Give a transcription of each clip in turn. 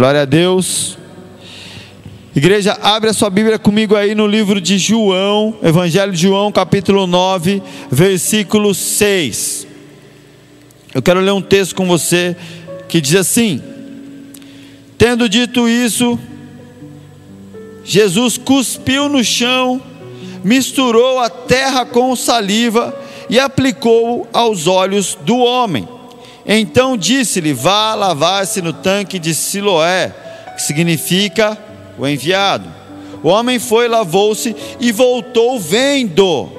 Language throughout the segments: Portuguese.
Glória a Deus. Igreja, abre a sua Bíblia comigo aí no livro de João, Evangelho de João, capítulo 9, versículo 6. Eu quero ler um texto com você que diz assim: Tendo dito isso, Jesus cuspiu no chão, misturou a terra com saliva e aplicou aos olhos do homem. Então disse-lhe: Vá lavar-se no tanque de Siloé, que significa o enviado. O homem foi, lavou-se e voltou vendo.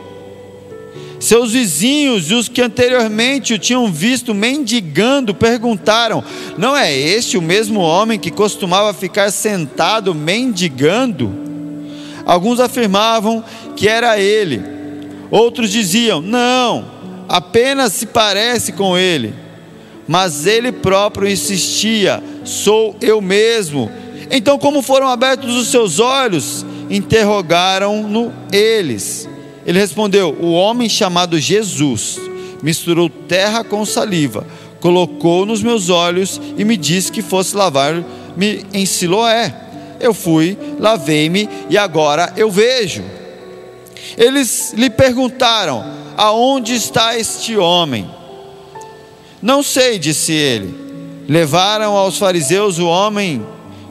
Seus vizinhos e os que anteriormente o tinham visto mendigando perguntaram: Não é este o mesmo homem que costumava ficar sentado mendigando? Alguns afirmavam que era ele, outros diziam: Não, apenas se parece com ele. Mas ele próprio insistia: Sou eu mesmo. Então, como foram abertos os seus olhos? Interrogaram-no eles. Ele respondeu: O homem chamado Jesus misturou terra com saliva, colocou nos meus olhos e me disse que fosse lavar-me em Siloé. Eu fui, lavei-me e agora eu vejo. Eles lhe perguntaram: Aonde está este homem? Não sei, disse ele. Levaram aos fariseus o homem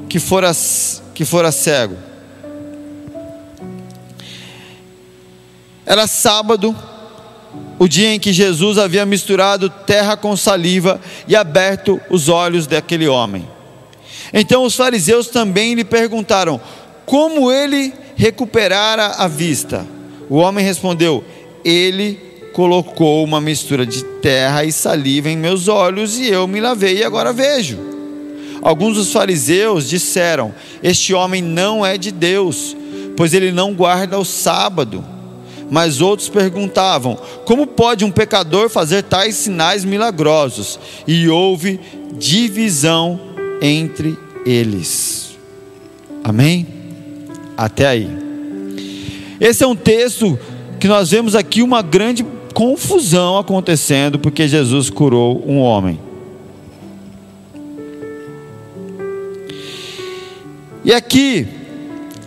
que fora, que fora cego. Era sábado, o dia em que Jesus havia misturado terra com saliva e aberto os olhos daquele homem. Então os fariseus também lhe perguntaram como ele recuperara a vista. O homem respondeu: Ele colocou uma mistura de terra e saliva em meus olhos e eu me lavei e agora vejo. Alguns dos fariseus disseram: Este homem não é de Deus, pois ele não guarda o sábado. Mas outros perguntavam: Como pode um pecador fazer tais sinais milagrosos? E houve divisão entre eles. Amém? Até aí. Esse é um texto que nós vemos aqui uma grande confusão acontecendo porque Jesus curou um homem. E aqui,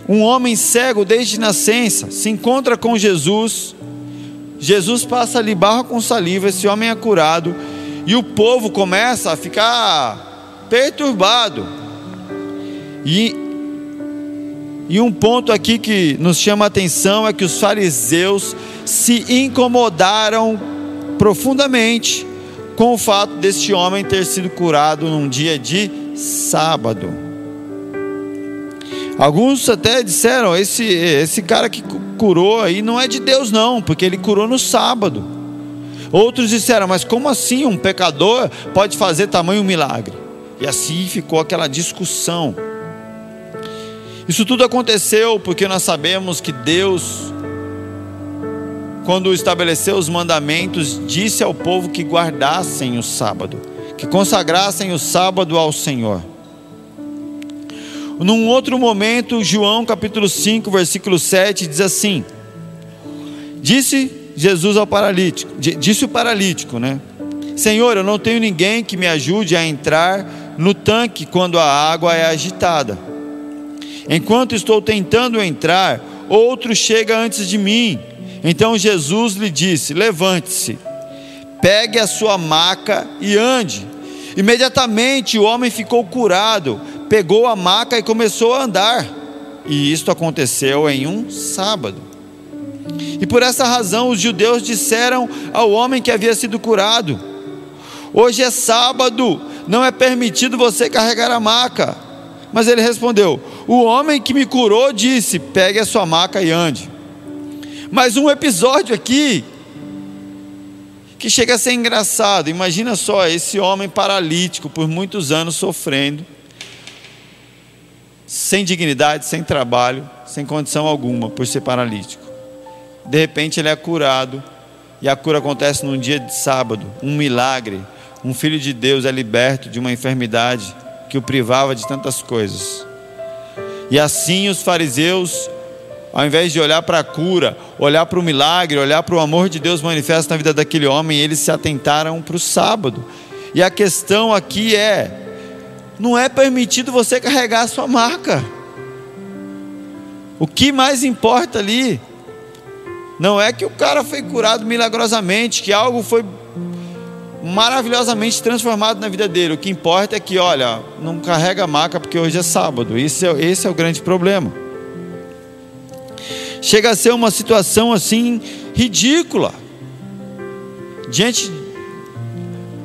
um homem cego desde nascença se encontra com Jesus. Jesus passa ali barro com saliva, esse homem é curado, e o povo começa a ficar perturbado. E, e um ponto aqui que nos chama a atenção é que os fariseus se incomodaram profundamente com o fato deste homem ter sido curado num dia de sábado. Alguns até disseram: esse, esse cara que curou aí não é de Deus, não, porque ele curou no sábado. Outros disseram: mas como assim um pecador pode fazer tamanho milagre? E assim ficou aquela discussão. Isso tudo aconteceu porque nós sabemos que Deus, quando estabeleceu os mandamentos, disse ao povo que guardassem o sábado, que consagrassem o sábado ao Senhor. Num outro momento, João capítulo 5, versículo 7 diz assim: Disse Jesus ao paralítico, disse o paralítico, né? Senhor, eu não tenho ninguém que me ajude a entrar no tanque quando a água é agitada. Enquanto estou tentando entrar, outro chega antes de mim. Então Jesus lhe disse: Levante-se, pegue a sua maca e ande. Imediatamente o homem ficou curado pegou a maca e começou a andar. E isto aconteceu em um sábado. E por essa razão os judeus disseram ao homem que havia sido curado: Hoje é sábado, não é permitido você carregar a maca. Mas ele respondeu: O homem que me curou disse: Pegue a sua maca e ande. Mas um episódio aqui que chega a ser engraçado. Imagina só esse homem paralítico por muitos anos sofrendo sem dignidade, sem trabalho, sem condição alguma, por ser paralítico. De repente ele é curado, e a cura acontece num dia de sábado, um milagre. Um filho de Deus é liberto de uma enfermidade que o privava de tantas coisas. E assim os fariseus, ao invés de olhar para a cura, olhar para o milagre, olhar para o amor de Deus manifesto na vida daquele homem, eles se atentaram para o sábado. E a questão aqui é: não é permitido você carregar a sua marca. O que mais importa ali não é que o cara foi curado milagrosamente, que algo foi maravilhosamente transformado na vida dele. O que importa é que, olha, não carrega a maca porque hoje é sábado. Esse é, esse é o grande problema. Chega a ser uma situação assim ridícula diante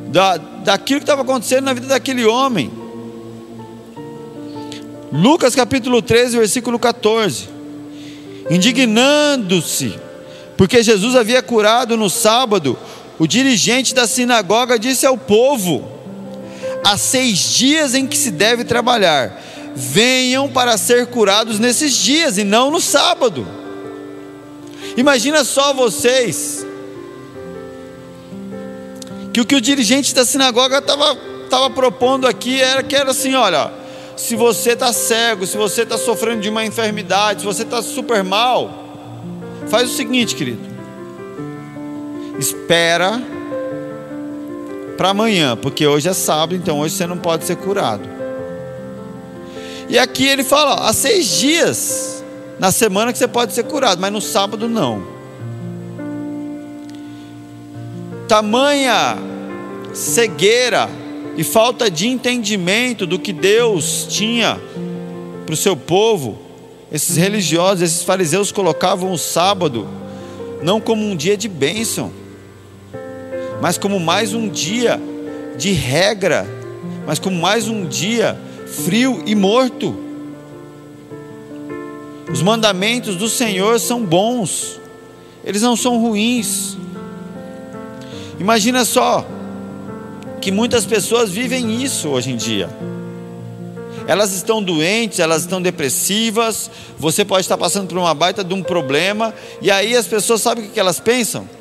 da, daquilo que estava acontecendo na vida daquele homem. Lucas capítulo 13, versículo 14. Indignando-se, porque Jesus havia curado no sábado o dirigente da sinagoga disse ao povo: há seis dias em que se deve trabalhar, venham para ser curados nesses dias e não no sábado. Imagina só vocês, que o que o dirigente da sinagoga estava tava propondo aqui era que era assim: olha, se você está cego, se você está sofrendo de uma enfermidade, se você está super mal, faz o seguinte, querido espera para amanhã, porque hoje é sábado, então hoje você não pode ser curado. E aqui ele fala: há seis dias na semana que você pode ser curado, mas no sábado não. Tamanha cegueira e falta de entendimento do que Deus tinha para o seu povo, esses religiosos, esses fariseus colocavam o sábado não como um dia de bênção, mas como mais um dia de regra, mas como mais um dia frio e morto. Os mandamentos do Senhor são bons, eles não são ruins. Imagina só que muitas pessoas vivem isso hoje em dia. Elas estão doentes, elas estão depressivas, você pode estar passando por uma baita de um problema, e aí as pessoas sabem o que elas pensam?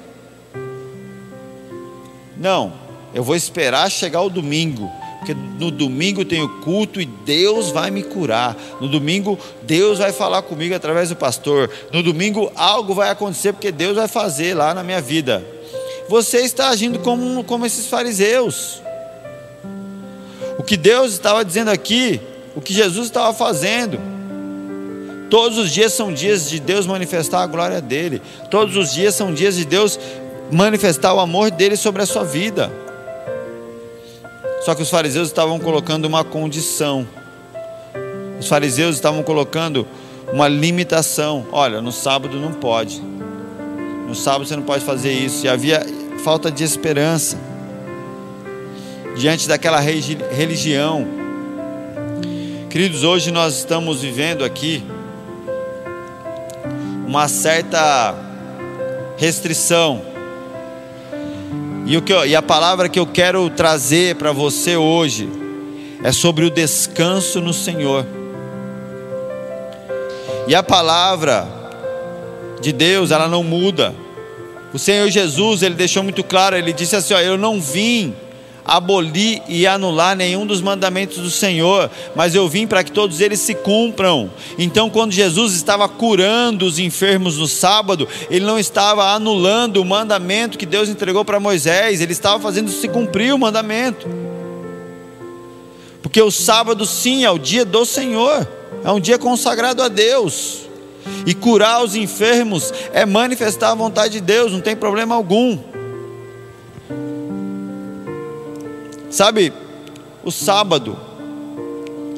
Não, eu vou esperar chegar o domingo, porque no domingo tem o culto e Deus vai me curar. No domingo Deus vai falar comigo através do pastor. No domingo algo vai acontecer porque Deus vai fazer lá na minha vida. Você está agindo como, como esses fariseus. O que Deus estava dizendo aqui, o que Jesus estava fazendo. Todos os dias são dias de Deus manifestar a glória dele. Todos os dias são dias de Deus manifestar o amor dele sobre a sua vida. Só que os fariseus estavam colocando uma condição. Os fariseus estavam colocando uma limitação. Olha, no sábado não pode. No sábado você não pode fazer isso. E havia falta de esperança diante daquela religião. Queridos, hoje nós estamos vivendo aqui uma certa restrição e, o que eu, e a palavra que eu quero trazer para você hoje é sobre o descanso no Senhor. E a palavra de Deus, ela não muda. O Senhor Jesus, ele deixou muito claro, ele disse assim: ó, eu não vim abolir e anular nenhum dos mandamentos do Senhor, mas eu vim para que todos eles se cumpram. Então, quando Jesus estava curando os enfermos no sábado, ele não estava anulando o mandamento que Deus entregou para Moisés, ele estava fazendo se cumprir o mandamento. Porque o sábado, sim, é o dia do Senhor, é um dia consagrado a Deus. E curar os enfermos é manifestar a vontade de Deus, não tem problema algum. Sabe, o sábado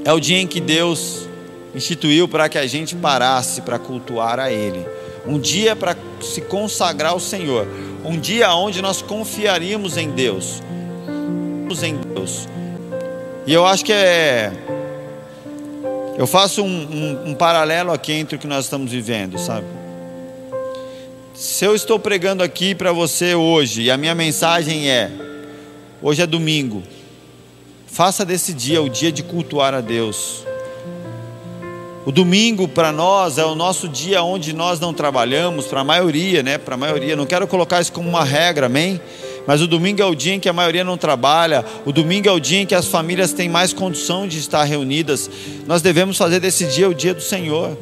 é o dia em que Deus instituiu para que a gente parasse para cultuar a Ele. Um dia para se consagrar ao Senhor. Um dia onde nós confiaríamos em Deus. Em Deus. E eu acho que é. Eu faço um, um, um paralelo aqui entre o que nós estamos vivendo, sabe? Se eu estou pregando aqui para você hoje e a minha mensagem é: Hoje é domingo. Faça desse dia o dia de cultuar a Deus. O domingo para nós é o nosso dia onde nós não trabalhamos, para a maioria, né? Para a maioria, não quero colocar isso como uma regra, amém? Mas o domingo é o dia em que a maioria não trabalha, o domingo é o dia em que as famílias têm mais condição de estar reunidas. Nós devemos fazer desse dia o dia do Senhor.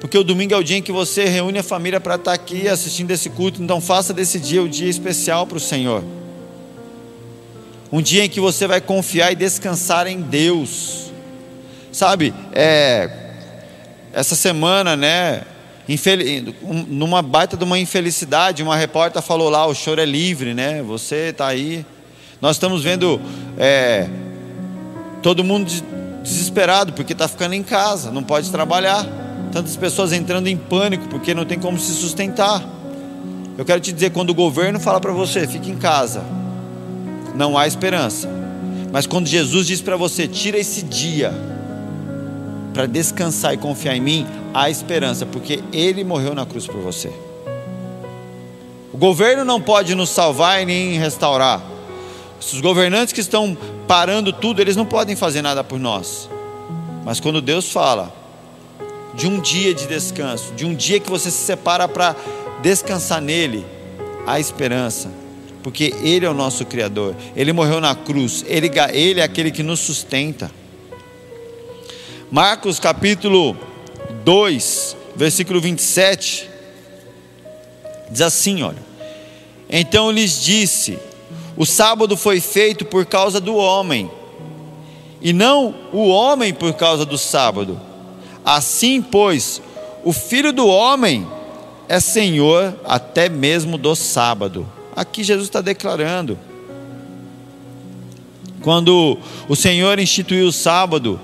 Porque o domingo é o dia em que você reúne a família para estar aqui assistindo esse culto, então faça desse dia o dia especial para o Senhor. Um dia em que você vai confiar e descansar em Deus. Sabe, é, essa semana, né, numa baita de uma infelicidade, uma repórter falou lá: o choro é livre, né? Você está aí. Nós estamos vendo é, todo mundo desesperado porque está ficando em casa, não pode trabalhar. Tantas pessoas entrando em pânico porque não tem como se sustentar. Eu quero te dizer: quando o governo fala para você, fique em casa, não há esperança. Mas quando Jesus diz para você, tira esse dia para descansar e confiar em mim, há esperança, porque Ele morreu na cruz por você. O governo não pode nos salvar e nem restaurar. Os governantes que estão parando tudo, eles não podem fazer nada por nós. Mas quando Deus fala de um dia de descanso, de um dia que você se separa para descansar nele, há esperança, porque Ele é o nosso Criador, Ele morreu na cruz, Ele, Ele é aquele que nos sustenta. Marcos capítulo 2, versículo 27, diz assim: olha. Então lhes disse: O sábado foi feito por causa do homem, e não o homem por causa do sábado. Assim, pois, o filho do homem é senhor até mesmo do sábado. Aqui Jesus está declarando. Quando o Senhor instituiu o sábado,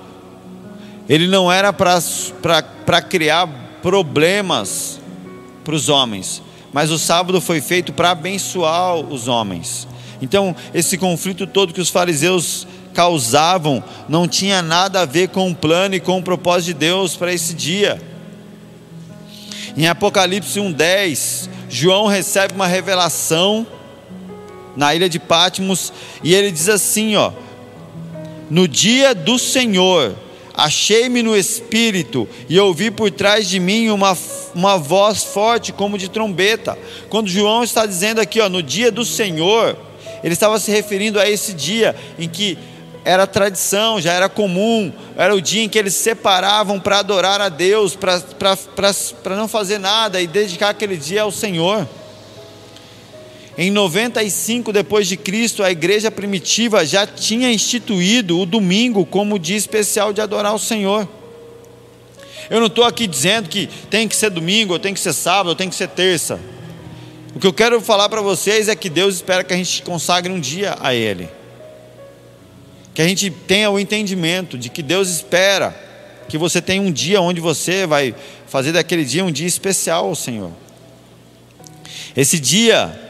ele não era para criar problemas para os homens, mas o sábado foi feito para abençoar os homens. Então, esse conflito todo que os fariseus causavam não tinha nada a ver com o plano e com o propósito de Deus para esse dia. Em Apocalipse 1:10, João recebe uma revelação na ilha de Patmos e ele diz assim, ó: No dia do Senhor, Achei-me no espírito e ouvi por trás de mim uma, uma voz forte como de trombeta. Quando João está dizendo aqui, ó, no dia do Senhor, ele estava se referindo a esse dia em que era tradição, já era comum, era o dia em que eles se separavam para adorar a Deus, para não fazer nada e dedicar aquele dia ao Senhor. Em 95 depois de Cristo, a igreja primitiva já tinha instituído o domingo como dia especial de adorar o Senhor. Eu não estou aqui dizendo que tem que ser domingo, ou tem que ser sábado, ou tem que ser terça. O que eu quero falar para vocês é que Deus espera que a gente consagre um dia a Ele. Que a gente tenha o entendimento de que Deus espera que você tenha um dia onde você vai fazer daquele dia um dia especial ao Senhor. Esse dia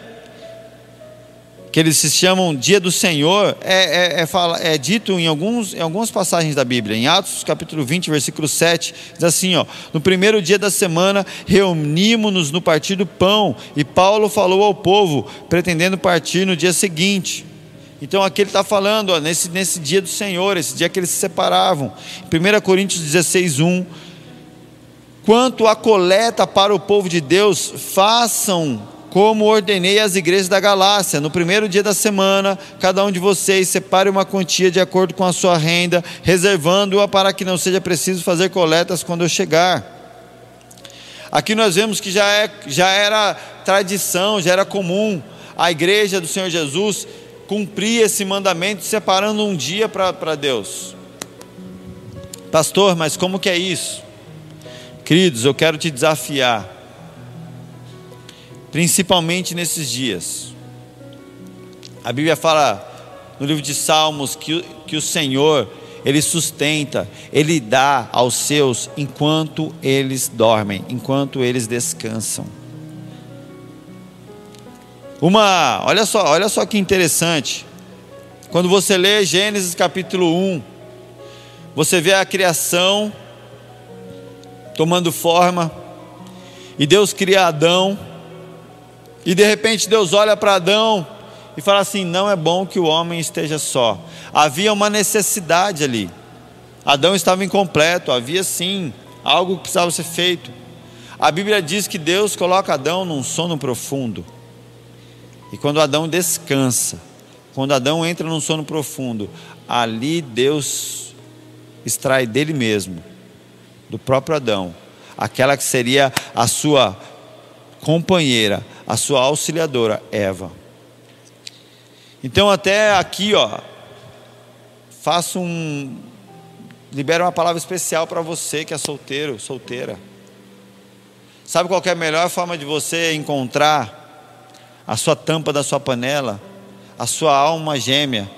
que eles se chamam Dia do Senhor, é, é, é, é, dito em, alguns, em algumas passagens da Bíblia. Em Atos capítulo 20, versículo 7, diz assim: ó, No primeiro dia da semana, reunimos-nos no partir do pão, e Paulo falou ao povo, pretendendo partir no dia seguinte. Então aqui ele está falando, ó, nesse, nesse dia do Senhor, esse dia que eles se separavam. Em 1 Coríntios 16, 1. Quanto à coleta para o povo de Deus, façam como ordenei às igrejas da Galácia, no primeiro dia da semana, cada um de vocês separe uma quantia de acordo com a sua renda, reservando-a para que não seja preciso fazer coletas quando eu chegar. Aqui nós vemos que já, é, já era tradição, já era comum a igreja do Senhor Jesus cumprir esse mandamento, separando um dia para Deus. Pastor, mas como que é isso? Queridos, eu quero te desafiar principalmente nesses dias. A Bíblia fala no livro de Salmos que, que o Senhor, Ele sustenta, Ele dá aos seus enquanto eles dormem, enquanto eles descansam. Uma, olha só, olha só que interessante. Quando você lê Gênesis capítulo 1, você vê a criação tomando forma, e Deus cria Adão, e de repente Deus olha para Adão e fala assim: não é bom que o homem esteja só. Havia uma necessidade ali. Adão estava incompleto, havia sim algo que precisava ser feito. A Bíblia diz que Deus coloca Adão num sono profundo. E quando Adão descansa, quando Adão entra num sono profundo, ali Deus extrai dele mesmo, do próprio Adão, aquela que seria a sua companheira, a sua auxiliadora, Eva. Então até aqui, ó, faço um libero uma palavra especial para você que é solteiro, solteira. Sabe qual é a melhor forma de você encontrar a sua tampa da sua panela, a sua alma gêmea,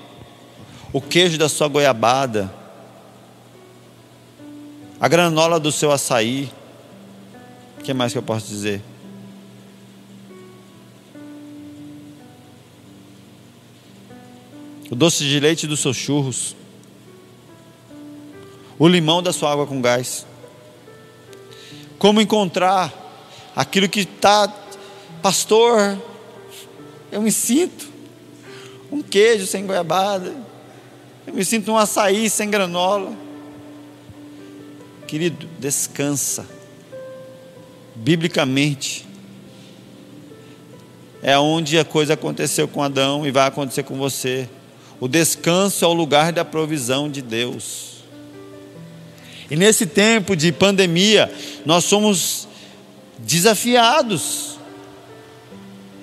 o queijo da sua goiabada, a granola do seu açaí? O que mais que eu posso dizer? O doce de leite dos seus churros o limão da sua água com gás. Como encontrar aquilo que está, pastor, eu me sinto um queijo sem goiabada, eu me sinto um açaí sem granola. Querido, descansa. Biblicamente, é onde a coisa aconteceu com Adão e vai acontecer com você. O descanso é o lugar da provisão de Deus. E nesse tempo de pandemia, nós somos desafiados.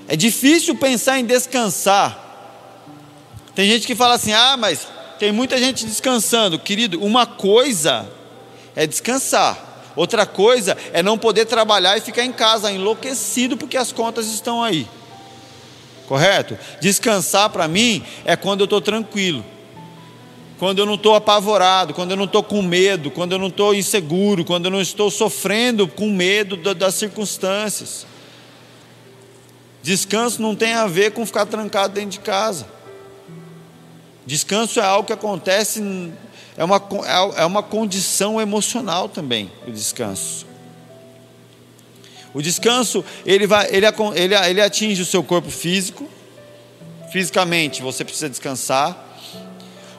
É difícil pensar em descansar. Tem gente que fala assim: ah, mas tem muita gente descansando. Querido, uma coisa é descansar, outra coisa é não poder trabalhar e ficar em casa enlouquecido porque as contas estão aí. Correto? Descansar para mim é quando eu estou tranquilo quando eu não estou apavorado, quando eu não estou com medo, quando eu não estou inseguro, quando eu não estou sofrendo com medo das circunstâncias. Descanso não tem a ver com ficar trancado dentro de casa. Descanso é algo que acontece, é uma, é, é uma condição emocional também, o descanso. O descanso, ele, vai, ele, ele, ele atinge o seu corpo físico, fisicamente você precisa descansar,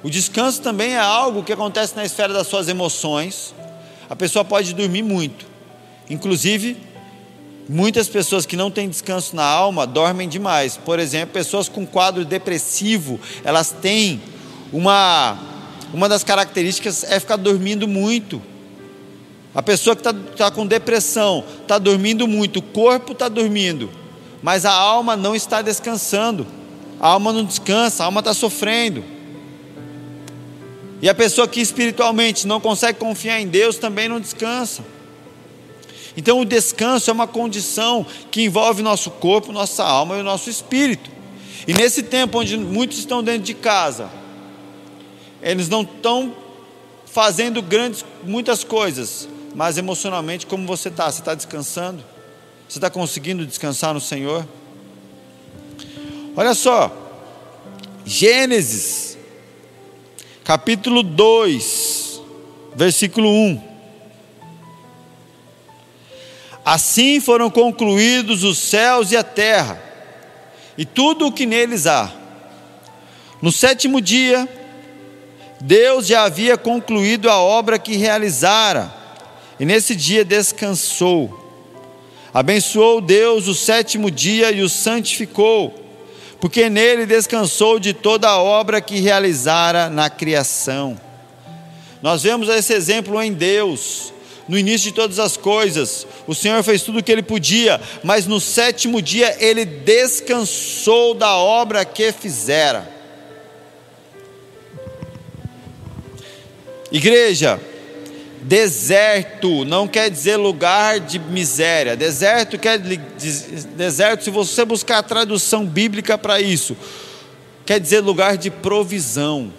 o descanso também é algo que acontece na esfera das suas emoções. A pessoa pode dormir muito. Inclusive, muitas pessoas que não têm descanso na alma dormem demais. Por exemplo, pessoas com quadro depressivo, elas têm uma uma das características é ficar dormindo muito. A pessoa que está tá com depressão está dormindo muito, o corpo está dormindo, mas a alma não está descansando. A alma não descansa, a alma está sofrendo. E a pessoa que espiritualmente não consegue confiar em Deus também não descansa. Então o descanso é uma condição que envolve nosso corpo, nossa alma e o nosso espírito. E nesse tempo onde muitos estão dentro de casa, eles não estão fazendo grandes, muitas coisas, mas emocionalmente como você está? Você está descansando? Você está conseguindo descansar no Senhor? Olha só, Gênesis capítulo 2, versículo 1. Assim foram concluídos os céus e a terra, e tudo o que neles há. No sétimo dia, Deus já havia concluído a obra que realizara, e nesse dia descansou. Abençoou Deus o sétimo dia e o santificou porque nele descansou de toda a obra que realizara na criação. Nós vemos esse exemplo em Deus, no início de todas as coisas. O Senhor fez tudo o que ele podia, mas no sétimo dia ele descansou da obra que fizera. Igreja, Deserto não quer dizer lugar de miséria. Deserto quer deserto, se você buscar a tradução bíblica para isso, quer dizer lugar de provisão.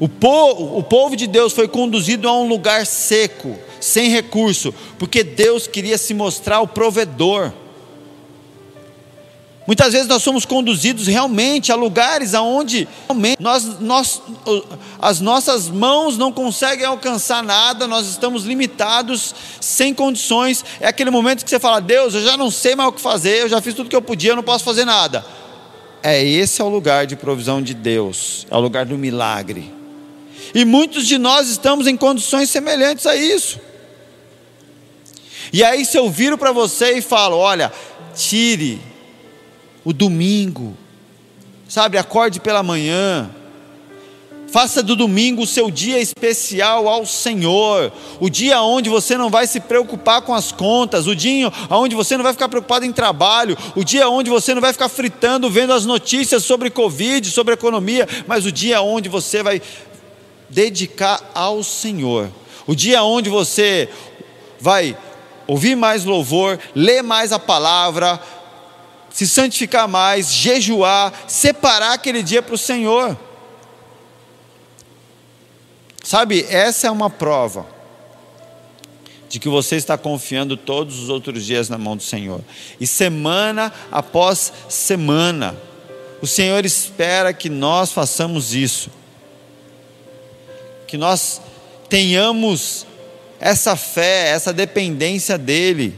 O povo, o povo de Deus foi conduzido a um lugar seco, sem recurso, porque Deus queria se mostrar o provedor. Muitas vezes nós somos conduzidos realmente a lugares aonde nós, nós, as nossas mãos não conseguem alcançar nada, nós estamos limitados, sem condições. É aquele momento que você fala: Deus, eu já não sei mais o que fazer, eu já fiz tudo que eu podia, eu não posso fazer nada. É esse é o lugar de provisão de Deus, é o lugar do milagre. E muitos de nós estamos em condições semelhantes a isso. E aí, se eu viro para você e falo: olha, tire o domingo, sabe, acorde pela manhã, Faça do domingo o seu dia especial ao Senhor, o dia onde você não vai se preocupar com as contas, o dia onde você não vai ficar preocupado em trabalho, o dia onde você não vai ficar fritando vendo as notícias sobre Covid, sobre economia, mas o dia onde você vai dedicar ao Senhor, o dia onde você vai ouvir mais louvor, ler mais a palavra, se santificar mais, jejuar, separar aquele dia para o Senhor. Sabe, essa é uma prova de que você está confiando todos os outros dias na mão do Senhor. E semana após semana, o Senhor espera que nós façamos isso. Que nós tenhamos essa fé, essa dependência dEle.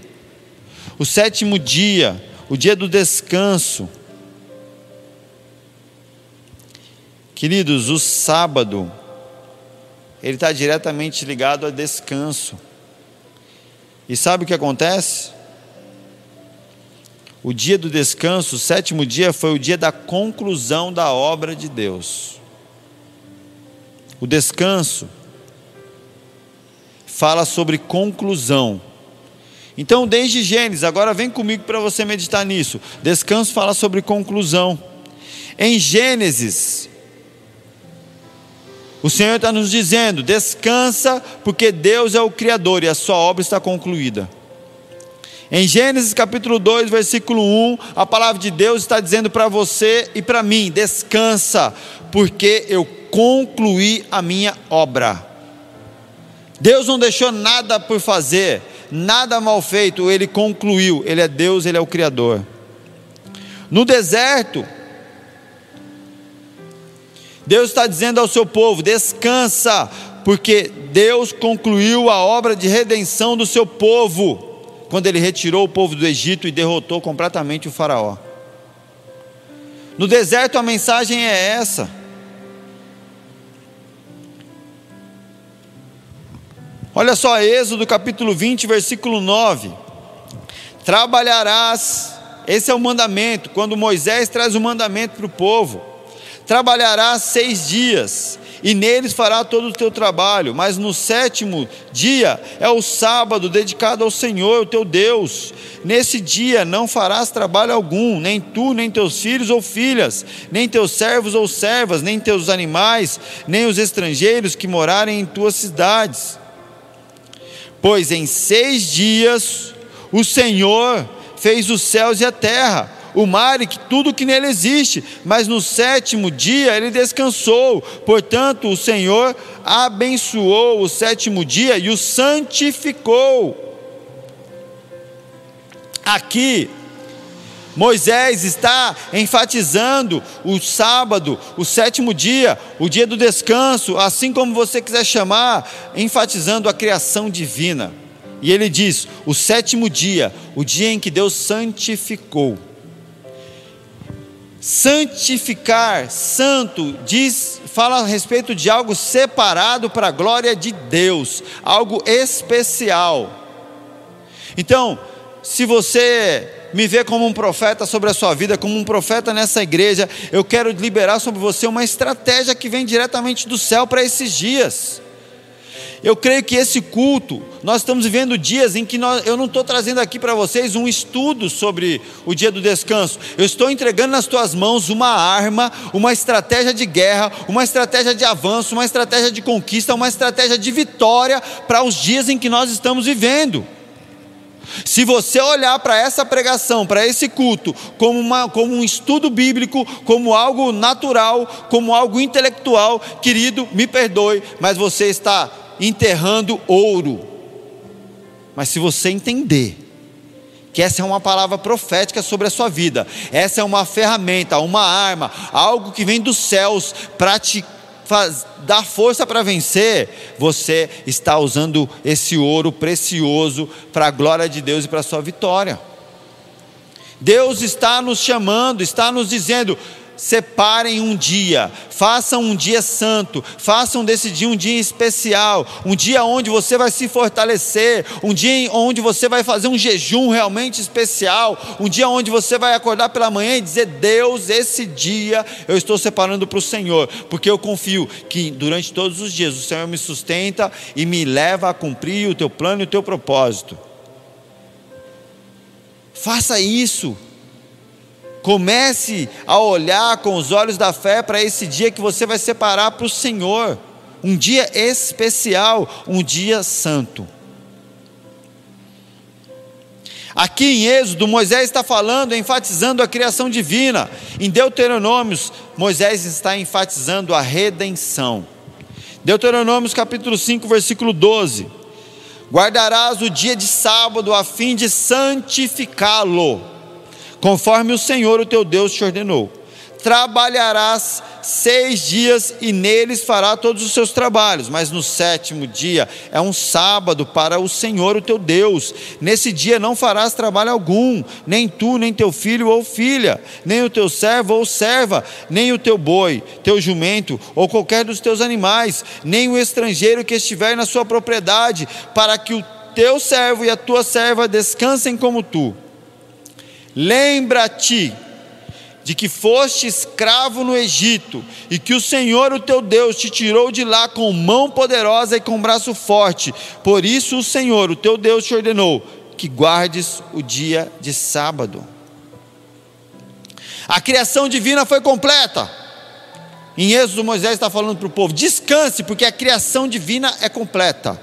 O sétimo dia, o dia do descanso. Queridos, o sábado ele está diretamente ligado a descanso. E sabe o que acontece? O dia do descanso, o sétimo dia, foi o dia da conclusão da obra de Deus. O descanso fala sobre conclusão. Então, desde Gênesis, agora vem comigo para você meditar nisso. Descanso fala sobre conclusão. Em Gênesis, o Senhor está nos dizendo: descansa, porque Deus é o Criador e a sua obra está concluída. Em Gênesis capítulo 2, versículo 1, a palavra de Deus está dizendo para você e para mim: descansa, porque eu concluí a minha obra. Deus não deixou nada por fazer, nada mal feito, ele concluiu. Ele é Deus, ele é o Criador. No deserto, Deus está dizendo ao seu povo: descansa, porque Deus concluiu a obra de redenção do seu povo, quando ele retirou o povo do Egito e derrotou completamente o Faraó. No deserto a mensagem é essa. Olha só, Êxodo capítulo 20, versículo 9: Trabalharás, esse é o mandamento, quando Moisés traz o mandamento para o povo Trabalharás seis dias, e neles fará todo o teu trabalho, mas no sétimo dia é o sábado dedicado ao Senhor, o teu Deus. Nesse dia não farás trabalho algum, nem tu, nem teus filhos ou filhas, nem teus servos ou servas, nem teus animais, nem os estrangeiros que morarem em tuas cidades. Pois em seis dias o Senhor fez os céus e a terra o mar e tudo que nele existe, mas no sétimo dia ele descansou. Portanto, o Senhor abençoou o sétimo dia e o santificou. Aqui, Moisés está enfatizando o sábado, o sétimo dia, o dia do descanso, assim como você quiser chamar, enfatizando a criação divina. E ele diz: o sétimo dia, o dia em que Deus santificou. Santificar, santo, diz, fala a respeito de algo separado para a glória de Deus, algo especial. Então, se você me vê como um profeta sobre a sua vida, como um profeta nessa igreja, eu quero liberar sobre você uma estratégia que vem diretamente do céu para esses dias. Eu creio que esse culto, nós estamos vivendo dias em que nós, eu não estou trazendo aqui para vocês um estudo sobre o dia do descanso. Eu estou entregando nas tuas mãos uma arma, uma estratégia de guerra, uma estratégia de avanço, uma estratégia de conquista, uma estratégia de vitória para os dias em que nós estamos vivendo. Se você olhar para essa pregação, para esse culto, como, uma, como um estudo bíblico, como algo natural, como algo intelectual, querido, me perdoe, mas você está enterrando ouro. Mas se você entender que essa é uma palavra profética sobre a sua vida, essa é uma ferramenta, uma arma, algo que vem dos céus para faz, dar força para vencer, você está usando esse ouro precioso para a glória de Deus e para a sua vitória. Deus está nos chamando, está nos dizendo: separem um dia, façam um dia santo, façam desse dia um dia especial, um dia onde você vai se fortalecer, um dia onde você vai fazer um jejum realmente especial, um dia onde você vai acordar pela manhã e dizer: Deus, esse dia eu estou separando para o Senhor, porque eu confio que durante todos os dias o Senhor me sustenta e me leva a cumprir o teu plano e o teu propósito. Faça isso. Comece a olhar com os olhos da fé para esse dia que você vai separar para o Senhor. Um dia especial, um dia santo. Aqui em Êxodo, Moisés está falando, enfatizando a criação divina. Em Deuteronômios, Moisés está enfatizando a redenção. Deuteronômios capítulo 5, versículo 12. Guardarás o dia de sábado a fim de santificá-lo conforme o Senhor, o teu Deus, te ordenou. Trabalharás seis dias e neles fará todos os seus trabalhos, mas no sétimo dia é um sábado para o Senhor, o teu Deus. Nesse dia não farás trabalho algum, nem tu, nem teu filho ou filha, nem o teu servo ou serva, nem o teu boi, teu jumento ou qualquer dos teus animais, nem o estrangeiro que estiver na sua propriedade, para que o teu servo e a tua serva descansem como tu. Lembra-te de que foste escravo no Egito e que o Senhor, o teu Deus, te tirou de lá com mão poderosa e com braço forte. Por isso o Senhor, o teu Deus, te ordenou que guardes o dia de sábado. A criação divina foi completa. Em Êxodo, Moisés está falando para o povo: descanse, porque a criação divina é completa.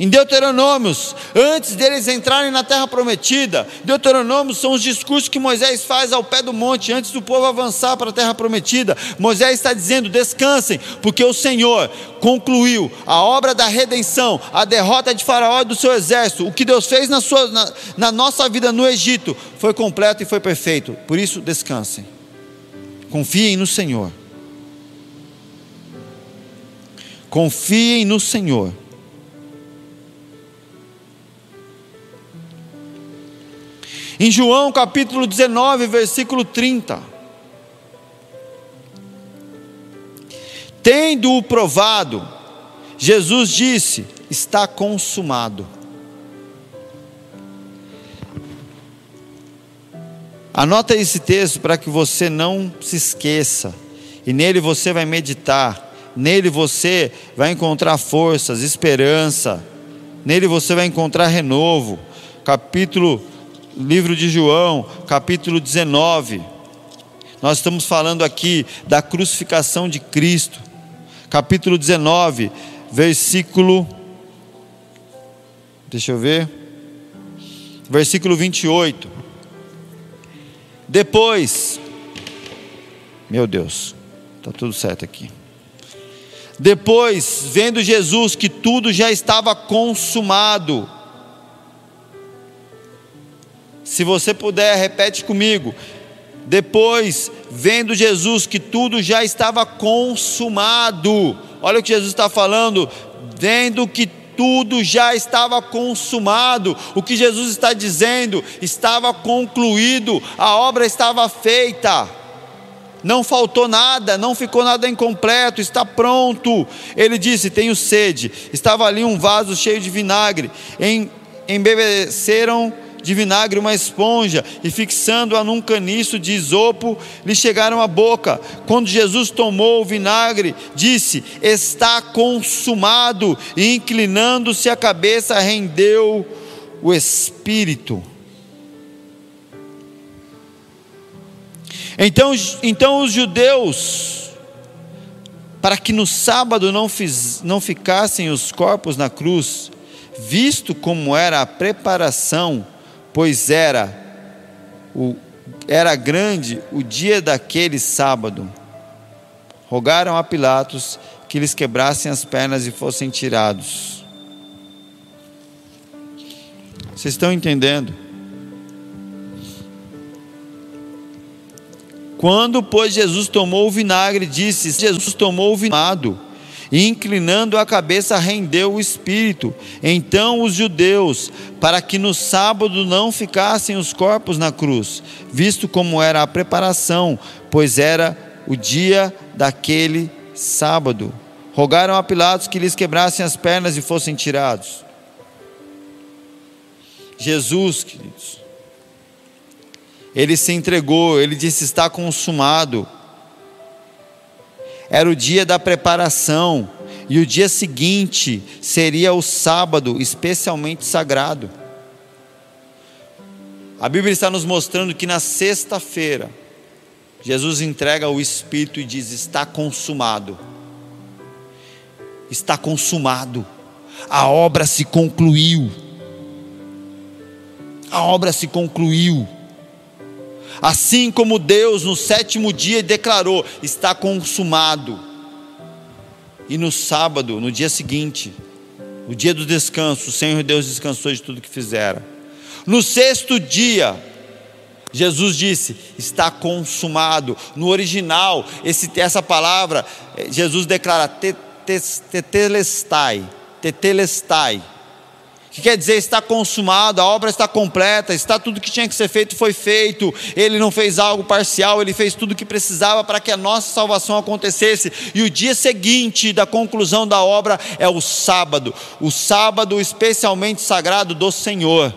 Em Deuteronômios, antes deles entrarem na terra prometida, Deuteronômios são os discursos que Moisés faz ao pé do monte, antes do povo avançar para a terra prometida. Moisés está dizendo: descansem, porque o Senhor concluiu a obra da redenção, a derrota de Faraó e do seu exército. O que Deus fez na, sua, na, na nossa vida no Egito foi completo e foi perfeito. Por isso, descansem. Confiem no Senhor. Confiem no Senhor Em João capítulo 19, versículo 30. Tendo-o provado, Jesus disse: Está consumado. Anota esse texto para que você não se esqueça, e nele você vai meditar, nele você vai encontrar forças, esperança, nele você vai encontrar renovo. Capítulo livro de João, capítulo 19. Nós estamos falando aqui da crucificação de Cristo. Capítulo 19, versículo. Deixa eu ver. Versículo 28. Depois. Meu Deus, está tudo certo aqui. Depois, vendo Jesus que tudo já estava consumado, se você puder, repete comigo. Depois, vendo Jesus que tudo já estava consumado, olha o que Jesus está falando, vendo que tudo já estava consumado, o que Jesus está dizendo, estava concluído, a obra estava feita, não faltou nada, não ficou nada incompleto, está pronto. Ele disse: Tenho sede. Estava ali um vaso cheio de vinagre, embebeceram de vinagre uma esponja e fixando-a num caniço de isopo, lhe chegaram à boca. Quando Jesus tomou o vinagre, disse: Está consumado, e inclinando-se a cabeça, rendeu o espírito. Então, então os judeus, para que no sábado não, fiz, não ficassem os corpos na cruz, visto como era a preparação pois era o era grande o dia daquele sábado. Rogaram a Pilatos que lhes quebrassem as pernas e fossem tirados. Vocês estão entendendo? Quando, pois, Jesus tomou o vinagre, disse: Jesus tomou o vinagre e inclinando a cabeça rendeu o espírito. Então os judeus, para que no sábado não ficassem os corpos na cruz, visto como era a preparação, pois era o dia daquele sábado. Rogaram a Pilatos que lhes quebrassem as pernas e fossem tirados. Jesus, queridos, ele se entregou, ele disse: está consumado. Era o dia da preparação, e o dia seguinte seria o sábado, especialmente sagrado. A Bíblia está nos mostrando que na sexta-feira, Jesus entrega o Espírito e diz: Está consumado. Está consumado. A obra se concluiu. A obra se concluiu. Assim como Deus no sétimo dia declarou: Está consumado. E no sábado, no dia seguinte, o dia do descanso, o Senhor Deus descansou de tudo que fizera. No sexto dia, Jesus disse: está consumado. No original, esse, essa palavra, eh, Jesus declara tetelestai, tetelestai, que quer dizer está consumado, a obra está completa, está tudo que tinha que ser feito foi feito. Ele não fez algo parcial, ele fez tudo o que precisava para que a nossa salvação acontecesse. E o dia seguinte da conclusão da obra é o sábado, o sábado especialmente sagrado do Senhor.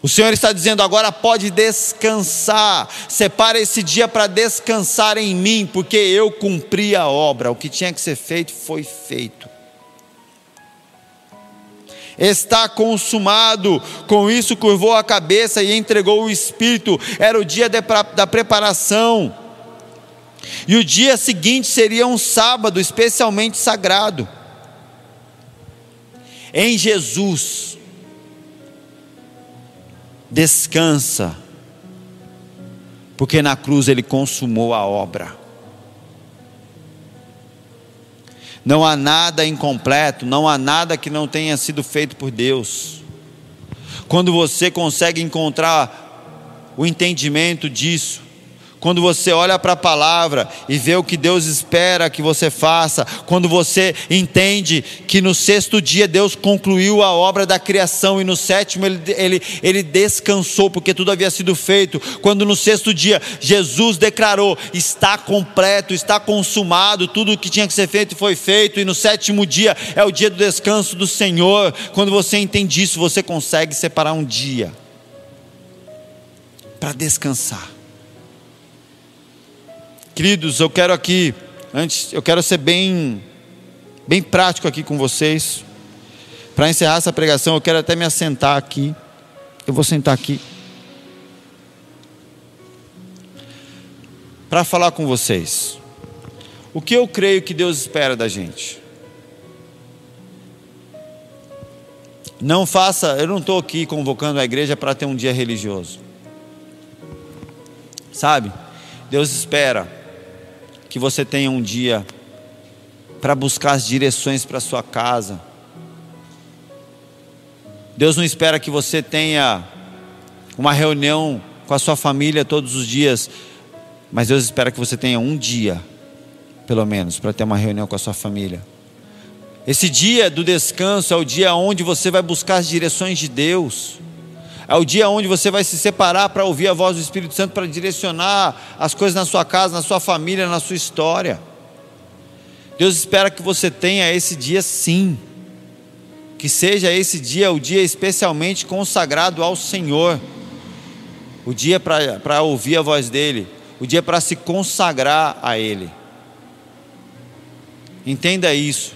O Senhor está dizendo agora pode descansar. Separa esse dia para descansar em mim, porque eu cumpri a obra. O que tinha que ser feito foi feito. Está consumado. Com isso, curvou a cabeça e entregou o espírito. Era o dia de, da preparação. E o dia seguinte seria um sábado especialmente sagrado. Em Jesus, descansa, porque na cruz ele consumou a obra. Não há nada incompleto, não há nada que não tenha sido feito por Deus. Quando você consegue encontrar o entendimento disso, quando você olha para a palavra e vê o que Deus espera que você faça, quando você entende que no sexto dia Deus concluiu a obra da criação e no sétimo ele, ele, ele descansou porque tudo havia sido feito, quando no sexto dia Jesus declarou: está completo, está consumado, tudo o que tinha que ser feito foi feito, e no sétimo dia é o dia do descanso do Senhor. Quando você entende isso, você consegue separar um dia para descansar. Queridos, eu quero aqui, antes, eu quero ser bem, bem prático aqui com vocês. Para encerrar essa pregação, eu quero até me assentar aqui. Eu vou sentar aqui. Para falar com vocês. O que eu creio que Deus espera da gente? Não faça, eu não estou aqui convocando a igreja para ter um dia religioso. Sabe? Deus espera que você tenha um dia para buscar as direções para sua casa. Deus não espera que você tenha uma reunião com a sua família todos os dias, mas Deus espera que você tenha um dia, pelo menos, para ter uma reunião com a sua família. Esse dia do descanso é o dia onde você vai buscar as direções de Deus. É o dia onde você vai se separar para ouvir a voz do Espírito Santo, para direcionar as coisas na sua casa, na sua família, na sua história. Deus espera que você tenha esse dia sim. Que seja esse dia o dia especialmente consagrado ao Senhor. O dia para ouvir a voz dEle. O dia para se consagrar a Ele. Entenda isso.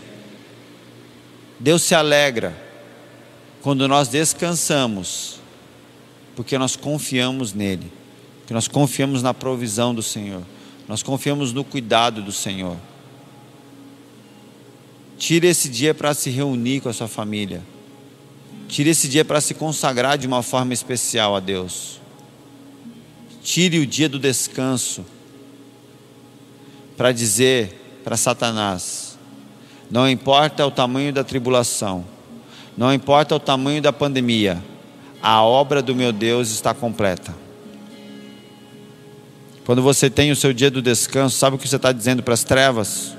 Deus se alegra quando nós descansamos porque nós confiamos nele, porque nós confiamos na provisão do Senhor, nós confiamos no cuidado do Senhor. Tire esse dia para se reunir com a sua família. Tire esse dia para se consagrar de uma forma especial a Deus. Tire o dia do descanso para dizer para Satanás: não importa o tamanho da tribulação, não importa o tamanho da pandemia, a obra do meu Deus está completa. Quando você tem o seu dia do descanso, sabe o que você está dizendo para as trevas?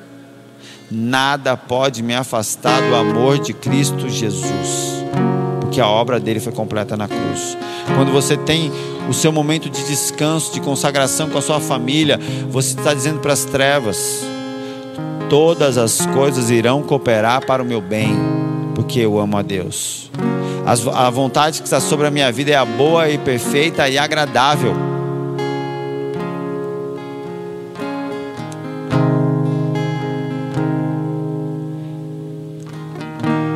Nada pode me afastar do amor de Cristo Jesus, porque a obra dele foi completa na cruz. quando você tem o seu momento de descanso, de consagração com a sua família, você está dizendo para as trevas: todas as coisas irão cooperar para o meu bem, porque eu amo a Deus. A vontade que está sobre a minha vida é a boa e perfeita e agradável.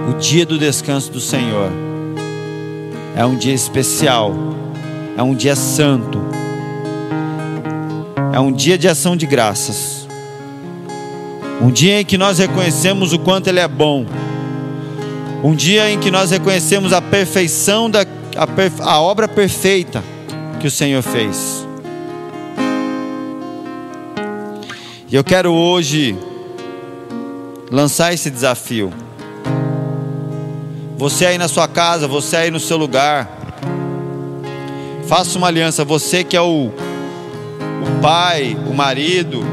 O dia do descanso do Senhor é um dia especial, é um dia santo, é um dia de ação de graças, um dia em que nós reconhecemos o quanto Ele é bom um dia em que nós reconhecemos a perfeição da a, a obra perfeita que o Senhor fez. E eu quero hoje lançar esse desafio. Você aí na sua casa, você aí no seu lugar, faça uma aliança. Você que é o, o pai, o marido,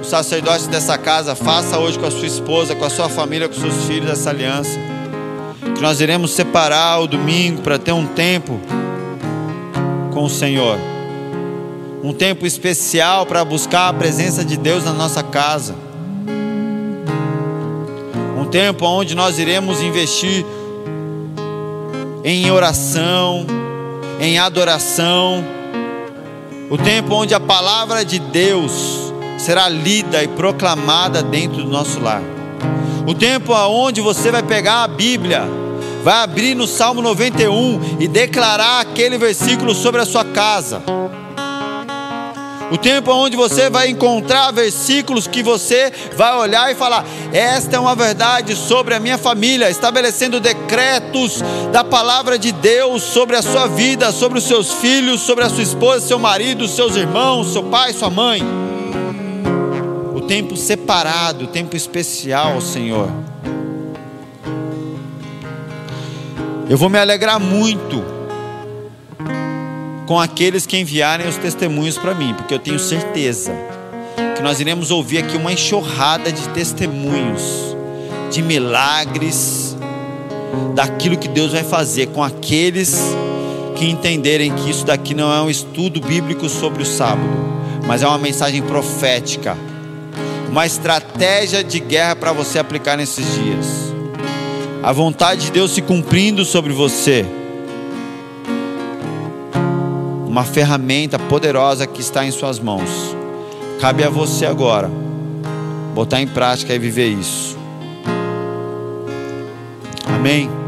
o sacerdote dessa casa, faça hoje com a sua esposa, com a sua família, com seus filhos essa aliança. Que nós iremos separar o domingo para ter um tempo com o Senhor. Um tempo especial para buscar a presença de Deus na nossa casa. Um tempo onde nós iremos investir em oração, em adoração. O tempo onde a palavra de Deus será lida e proclamada dentro do nosso lar. O tempo aonde você vai pegar a Bíblia, vai abrir no Salmo 91 e declarar aquele versículo sobre a sua casa. O tempo onde você vai encontrar versículos que você vai olhar e falar: Esta é uma verdade sobre a minha família, estabelecendo decretos da palavra de Deus sobre a sua vida, sobre os seus filhos, sobre a sua esposa, seu marido, seus irmãos, seu pai, sua mãe tempo separado, tempo especial, Senhor. Eu vou me alegrar muito com aqueles que enviarem os testemunhos para mim, porque eu tenho certeza que nós iremos ouvir aqui uma enxurrada de testemunhos, de milagres, daquilo que Deus vai fazer com aqueles que entenderem que isso daqui não é um estudo bíblico sobre o sábado, mas é uma mensagem profética uma estratégia de guerra para você aplicar nesses dias. A vontade de Deus se cumprindo sobre você. Uma ferramenta poderosa que está em suas mãos. Cabe a você agora botar em prática e viver isso. Amém.